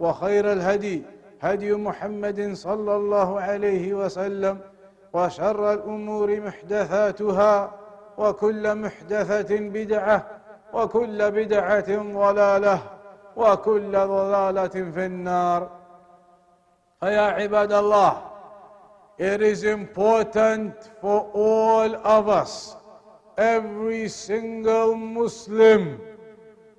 وخير الهدي هدي محمد صلى الله عليه وسلم وشر الأمور محدثاتها وكل محدثة بدعة وكل بدعة ضلالة وكل ضلالة في النار. فيا عباد الله it is important for all of us every single muslim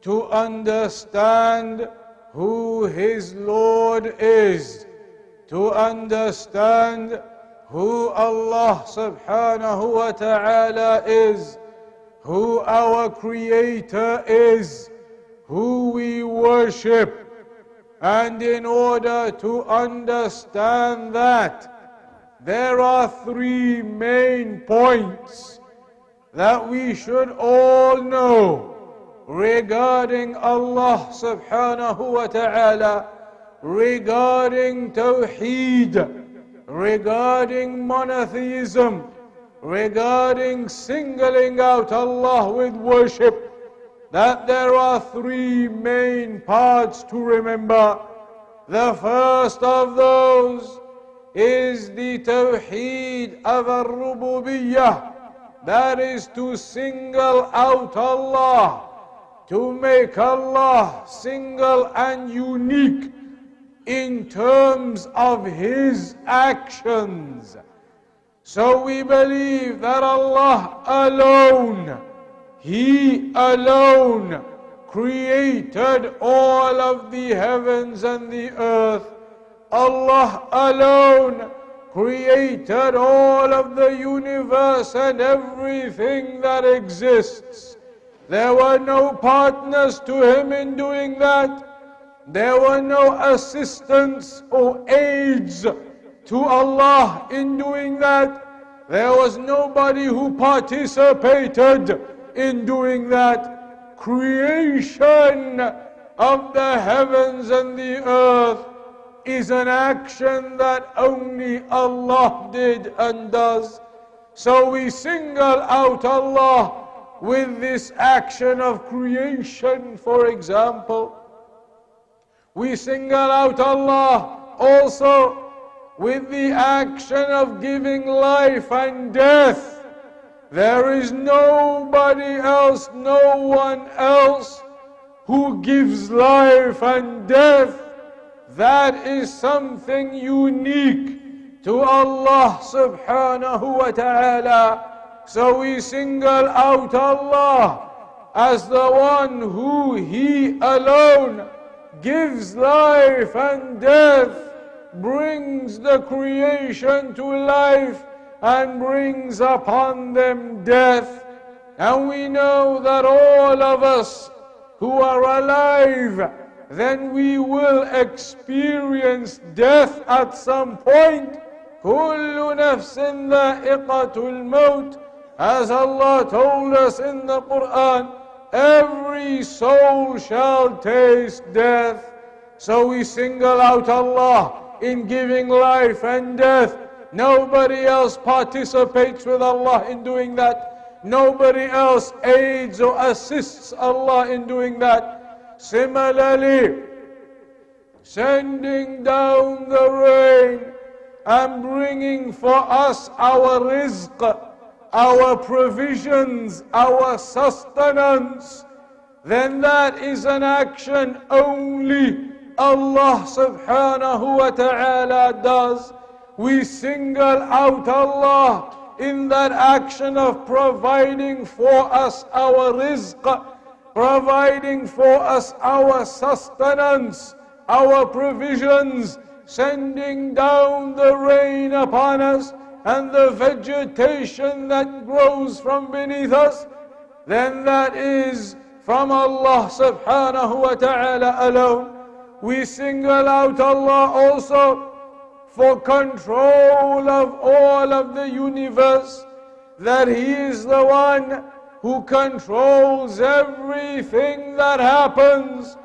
to understand who his lord is to understand who Allah subhanahu wa ta'ala is, who our creator is, who we worship. And in order to understand that, there are three main points that we should all know regarding Allah subhanahu wa ta'ala, regarding Tawheed regarding monotheism, regarding singling out Allah with worship, that there are three main parts to remember. The first of those is the Tawheed of Al-Rububiyyah, that is to single out Allah, to make Allah single and unique in terms of His actions. So we believe that Allah alone, He alone created all of the heavens and the earth. Allah alone created all of the universe and everything that exists. There were no partners to Him in doing that. There were no assistants or aids to Allah in doing that. There was nobody who participated in doing that. Creation of the heavens and the earth is an action that only Allah did and does. So we single out Allah with this action of creation, for example. We single out Allah also with the action of giving life and death. There is nobody else, no one else who gives life and death. That is something unique to Allah subhanahu wa ta'ala. So we single out Allah as the one who He alone gives life and death, brings the creation to life, and brings upon them death. And we know that all of us who are alive, then we will experience death at some point. كل نفس ذائقة الموت as Allah told us in the Quran every soul shall taste death. So we single out Allah in giving life and death, Nobody else participates with Allah in doing that. Nobody else aids or assists Allah in doing that. Similarly, sending down the rain and bringing for us our rizq, our provisions, our sustenance, then that is an action only Allah subhanahu wa ta'ala does. We single out Allah in that action of providing for us our rizq, providing for us our sustenance, our provisions, sending down the rain upon us and the vegetation that grows from beneath us, then that is from Allah subhanahu wa ta'ala alone. We single out Allah also for control of all of the universe, that He is the one who controls everything that happens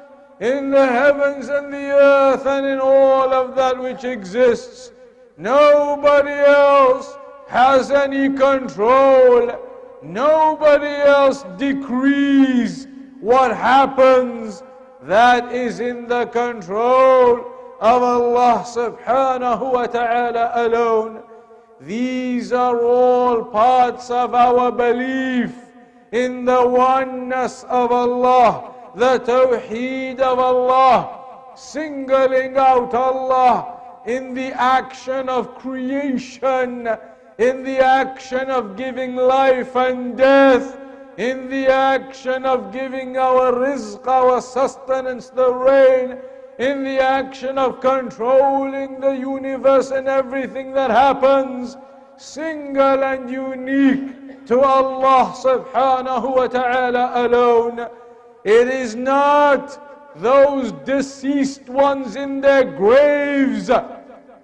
in the heavens and the earth and in all of that which exists. Nobody else has any control. Nobody else decrees what happens. That is in the control of Allah subhanahu wa ta'ala alone. These are all parts of our belief in the oneness of Allah, the tawheed of Allah, singling out Allah in the action of creation, in the action of giving life and death, in the action of giving our rizq, our sustenance, the rain, in the action of controlling the universe and everything that happens, single and unique to Allah subhanahu wa ta'ala alone. It is not those deceased ones in their graves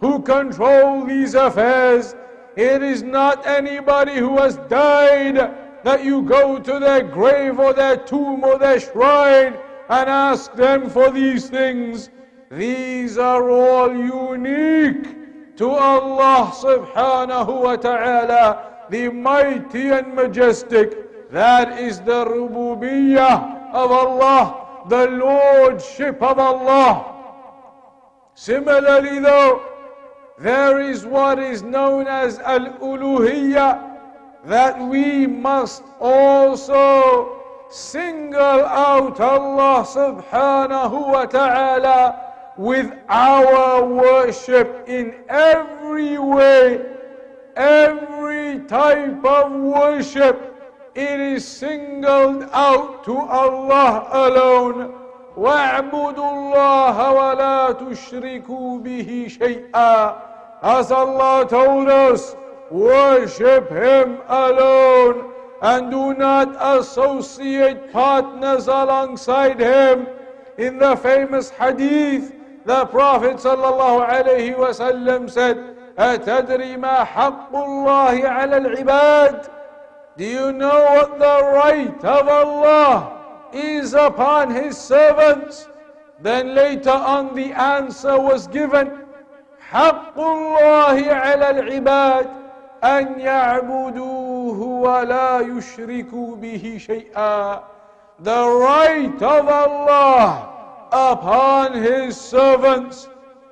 who control these affairs. It is not anybody who has died that you go to their grave or their tomb or their shrine and ask them for these things. These are all unique to Allah subhanahu wa ta'ala, the mighty and majestic. That is the rububiyyah of Allah, the lordship of Allah. Similarly though, there is what is known as al-uluhiyyah, that we must also single out Allah subhanahu wa ta'ala with our worship in every way, every type of worship. It is singled out to Allah alone. واعبدوا الله ولا تشركوا به شيئا As Allah told us, worship Him alone and do not associate partners alongside him. In the famous hadith, the Prophet sallallahu alaihi wasallam said, أتدري ما حق الله على العباد? Do you know what the right of Allah is upon His servants? Then later on the answer was given, حق الله على العباد أن يعبدوه ولا يشركوا به شيئا The right of Allah upon His servants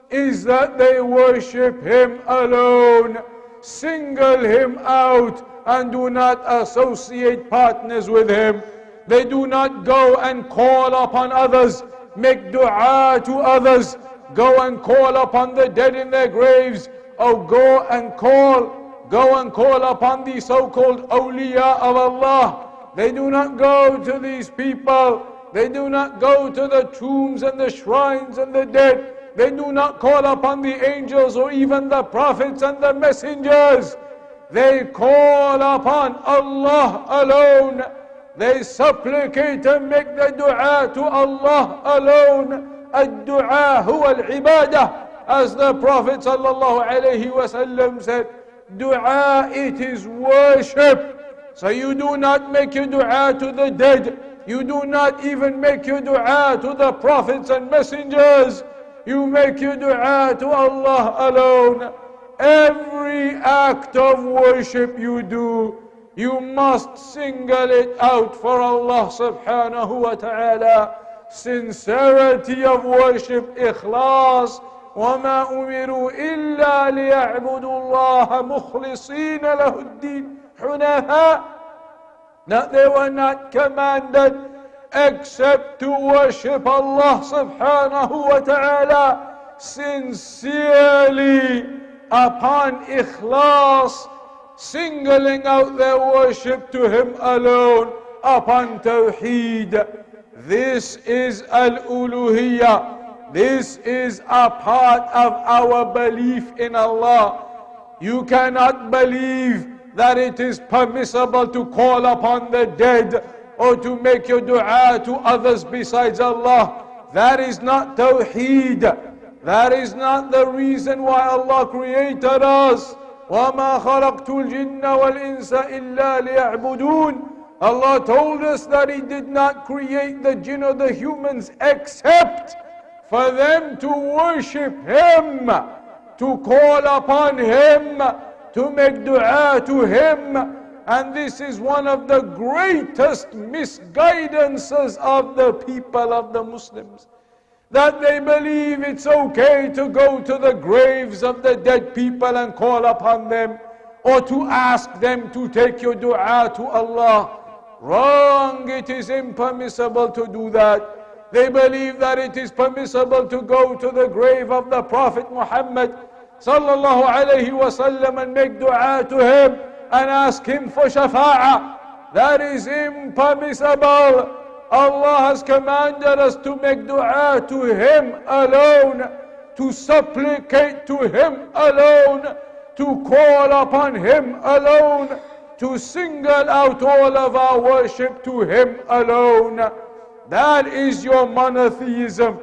is that they worship Him alone, single Him out, and do not associate partners with Him. They do not go and call upon others, make dua to others, go and call upon the dead in their graves, or go and call go and call upon the so-called awliya of Allah. They do not go to these people. They do not go to the tombs and the shrines and the dead. They do not call upon the angels or even the prophets and the messengers. They call upon Allah alone. They supplicate and make the dua to Allah alone. الدعاء هو العبادة as the Prophet sallallahu alaihi wasallam said dua, it is worship. So you do not make your dua to the dead. You do not even make your dua to the prophets and messengers. You make your dua to Allah alone. Every act of worship you do, you must single it out for Allah subhanahu wa ta'ala. Sincerity of worship, ikhlas, وما أمروا إلا ليعبدوا الله مخلصين له الدين حنفاء that they were not commanded except to worship Allah subhanahu wa ta'ala sincerely upon ikhlas singling out their worship to Him alone upon Tawheed. This is Al-Uluhiyya. This is a part of our belief in Allah. You cannot believe that it is permissible to call upon the dead or to make your dua to others besides Allah. That is not Tawheed. That is not the reason why Allah created us. وَمَا خَلَقْتُ الْجِنَّ وَالْإِنسَ إِلَّا لِيَعْبُدُونَ Allah told us that He did not create the jinn or the humans except for them to worship Him, to call upon Him, to make dua to Him. And this is one of the greatest misguidances of the people of the Muslims that they believe it's okay to go to the graves of the dead people and call upon them or to ask them to take your dua to Allah. Wrong, it is impermissible to do that. They believe that it is permissible to go to the grave of the Prophet Muhammad sallallahu alayhi wasallam and make dua to him and ask him for shafa'ah. That is impermissible. Allah has commanded us to make dua to Him alone, to supplicate to Him alone, to call upon Him alone, to single out all of our worship to Him alone. That is your monotheism.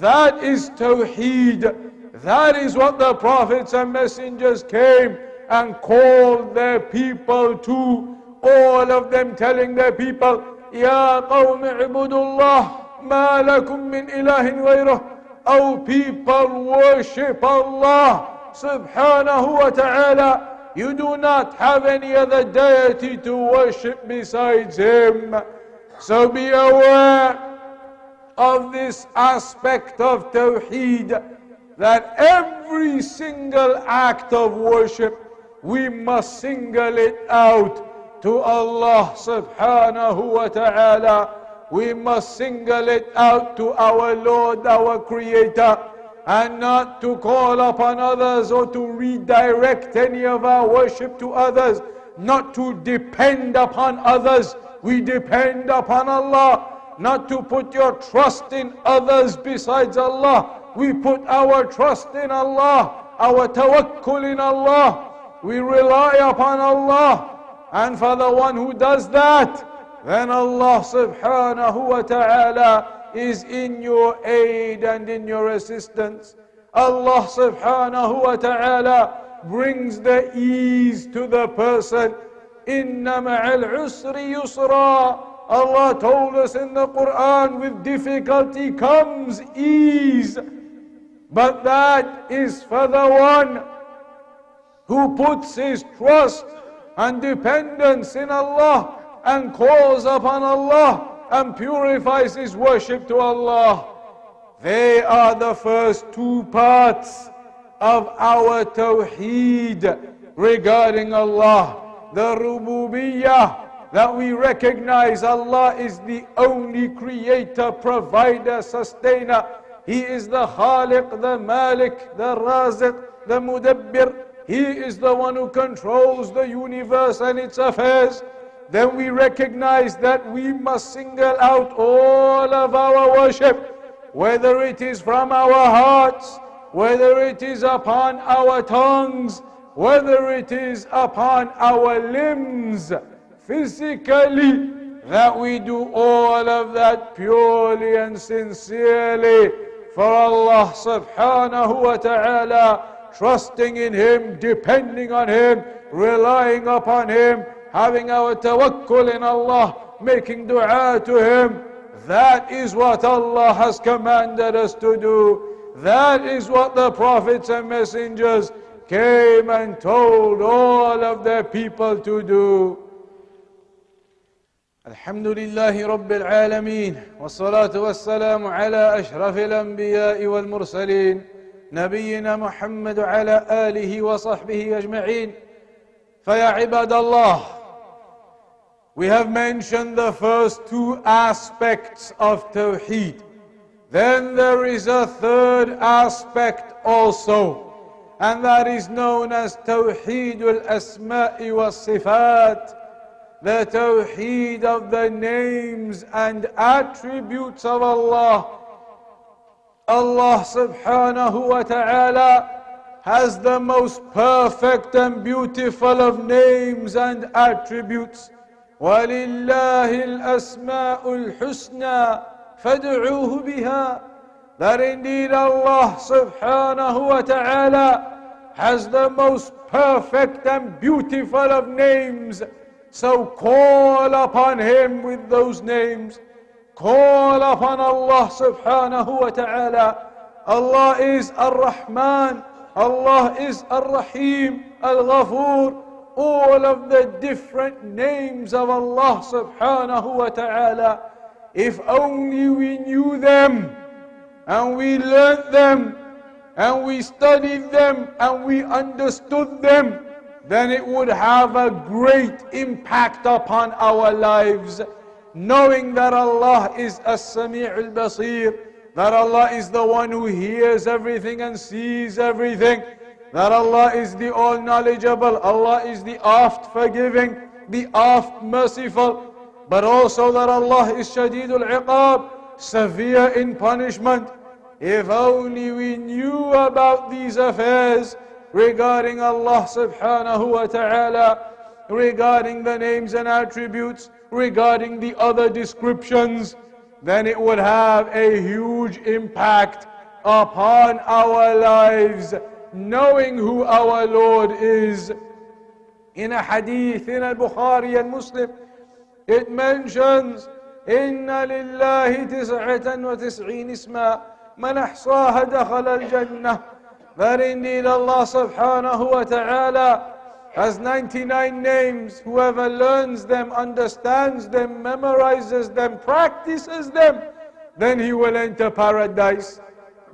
That is Tawheed. That is what the prophets and messengers came and called their people to. All of them telling their people, يا قوم اعبدوا الله ما لكم من إله غيره أو people worship Allah subhanahu wa ta'ala you do not have any other deity to worship besides Him so be aware of this aspect of Tawheed that every single act of worship we must single it out to Allah subhanahu wa ta'ala. We must single it out to our Lord, our Creator, and not to call upon others or to redirect any of our worship to others, not to depend upon others. We depend upon Allah. Not to put your trust in others besides Allah. We put our trust in Allah, our tawakkul in Allah. We rely upon Allah. And for the one who does that, then Allah subhanahu wa ta'ala is in your aid and in your assistance. Allah subhanahu wa ta'ala brings the ease to the person. Inna ma'al usri yusra. Allah told us in the Quran, with difficulty comes ease. But that is for the one who puts his trust and dependence in Allah and calls upon Allah and purifies his worship to Allah. They are the first two parts of our Tawheed regarding Allah. The Rububiyyah, that we recognize Allah is the only creator, provider, sustainer. He is the Khaliq, the Malik, the Raziq, the Mudabbir, he is the one who controls the universe and its affairs. Then we recognize that we must single out all of our worship, whether it is from our hearts, whether it is upon our tongues, whether it is upon our limbs, physically, that we do all of that purely and sincerely for Allah subhanahu wa ta'ala trusting in Him, depending on Him, relying upon Him, having our tawakkul in Allah, making dua to Him. That is what Allah has commanded us to do. That is what the prophets and messengers came and told all of their people to do. الحمد لله رب العالمين والصلاة والسلام على أشرف الأنبياء والمرسلين نبينا محمد على آله وصحبه أجمعين فيا عباد الله We have mentioned the first two aspects of Tawheed. Then there is a third aspect also, and that is known as Tawheed al-Asma'i wa-Sifat, the Tawheed of the names and attributes of Allah. Allah subhanahu wa ta'ala has the most perfect and beautiful of names and attributes. ولله الأسماء الحسنى فادعوه بها that indeed Allah subhanahu wa ta'ala has the most perfect and beautiful of names so call upon him with those names call upon Allah subhanahu wa ta'ala Allah is Ar-Rahman Allah is Ar-Rahim Al-Ghafur all of the different names of Allah subhanahu wa ta'ala. If only we knew them and we learned them and we studied them and we understood them, then it would have a great impact upon our lives. Knowing that Allah is As-Sami' al-Basir, that Allah is the one who hears everything and sees everything that Allah is the all knowledgeable, Allah is the oft forgiving, the oft merciful, but also that Allah is Shadidul Iqab, severe in punishment. If only we knew about these affairs regarding Allah subhanahu wa ta'ala, regarding the names and attributes, regarding the other descriptions, then it would have a huge impact upon our lives knowing who our Lord is. In a hadith in al-Bukhari and Muslim, it mentions إن لله تسعة وتسعين اسما من أحصاها دخل الجنة That indeed Allah subhanahu wa ta'ala has 99 names. Whoever learns them, understands them, memorizes them, practices them, then he will enter paradise.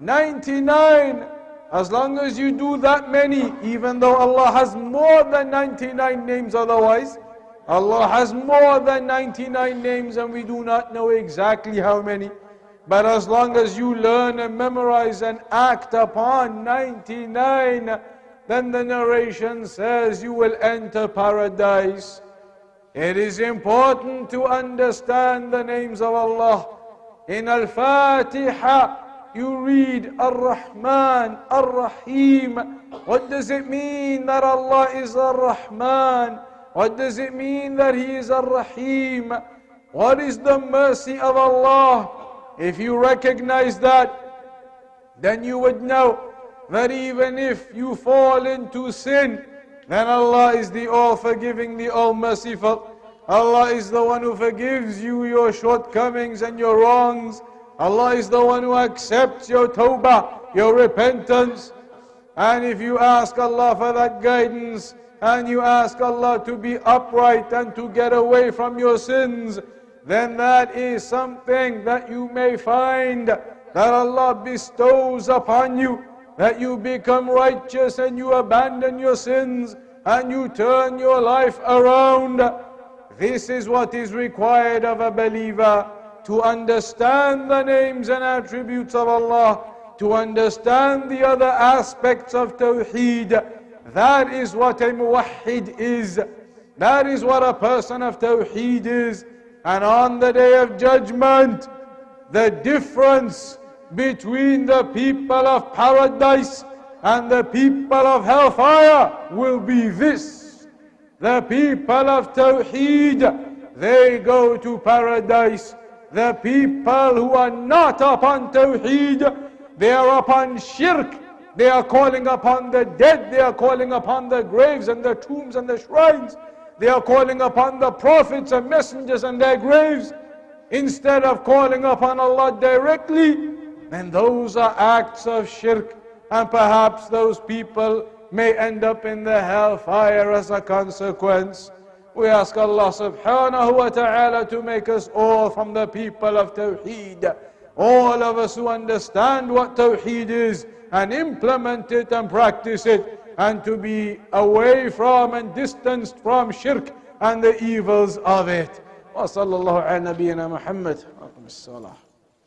99 as long as you do that many, even though Allah has more than 99 names otherwise, Allah has more than 99 names and we do not know exactly how many. But as long as you learn and memorize and act upon 99, then the narration says you will enter paradise. It is important to understand the names of Allah. In Al-Fatiha, you read Ar-Rahman, Ar-Rahim. What does it mean that Allah is Ar-Rahman? What does it mean that He is Ar-Rahim? What is the mercy of Allah? If you recognize that, then you would know that even if you fall into sin, then Allah is the all forgiving, the all merciful. Allah is the one who forgives you your shortcomings and your wrongs. Allah is the one who accepts your tawbah, your repentance. And if you ask Allah for that guidance, and you ask Allah to be upright and to get away from your sins, then that is something that you may find that Allah bestows upon you, that you become righteous and you abandon your sins and you turn your life around. This is what is required of a believer to understand the names and attributes of Allah, to understand the other aspects of Tawheed. That is what a muwahid is. That is what a person of Tawheed is. And on the day of judgment, the difference between the people of paradise and the people of hellfire will be this. The people of Tawheed, they go to paradise the people who are not upon Tawheed, they are upon Shirk. They are calling upon the dead. They are calling upon the graves and the tombs and the shrines. They are calling upon the prophets and messengers and their graves. Instead of calling upon Allah directly, then those are acts of shirk. And perhaps those people may end up in the hellfire as a consequence. We ask Allah subhanahu wa ta'ala to make us all from the people of Tawheed. All of us who understand what Tawheed is and implement it and practice it and to be away from and distanced from shirk and the evils of it. وصلى الله على نبينا محمد.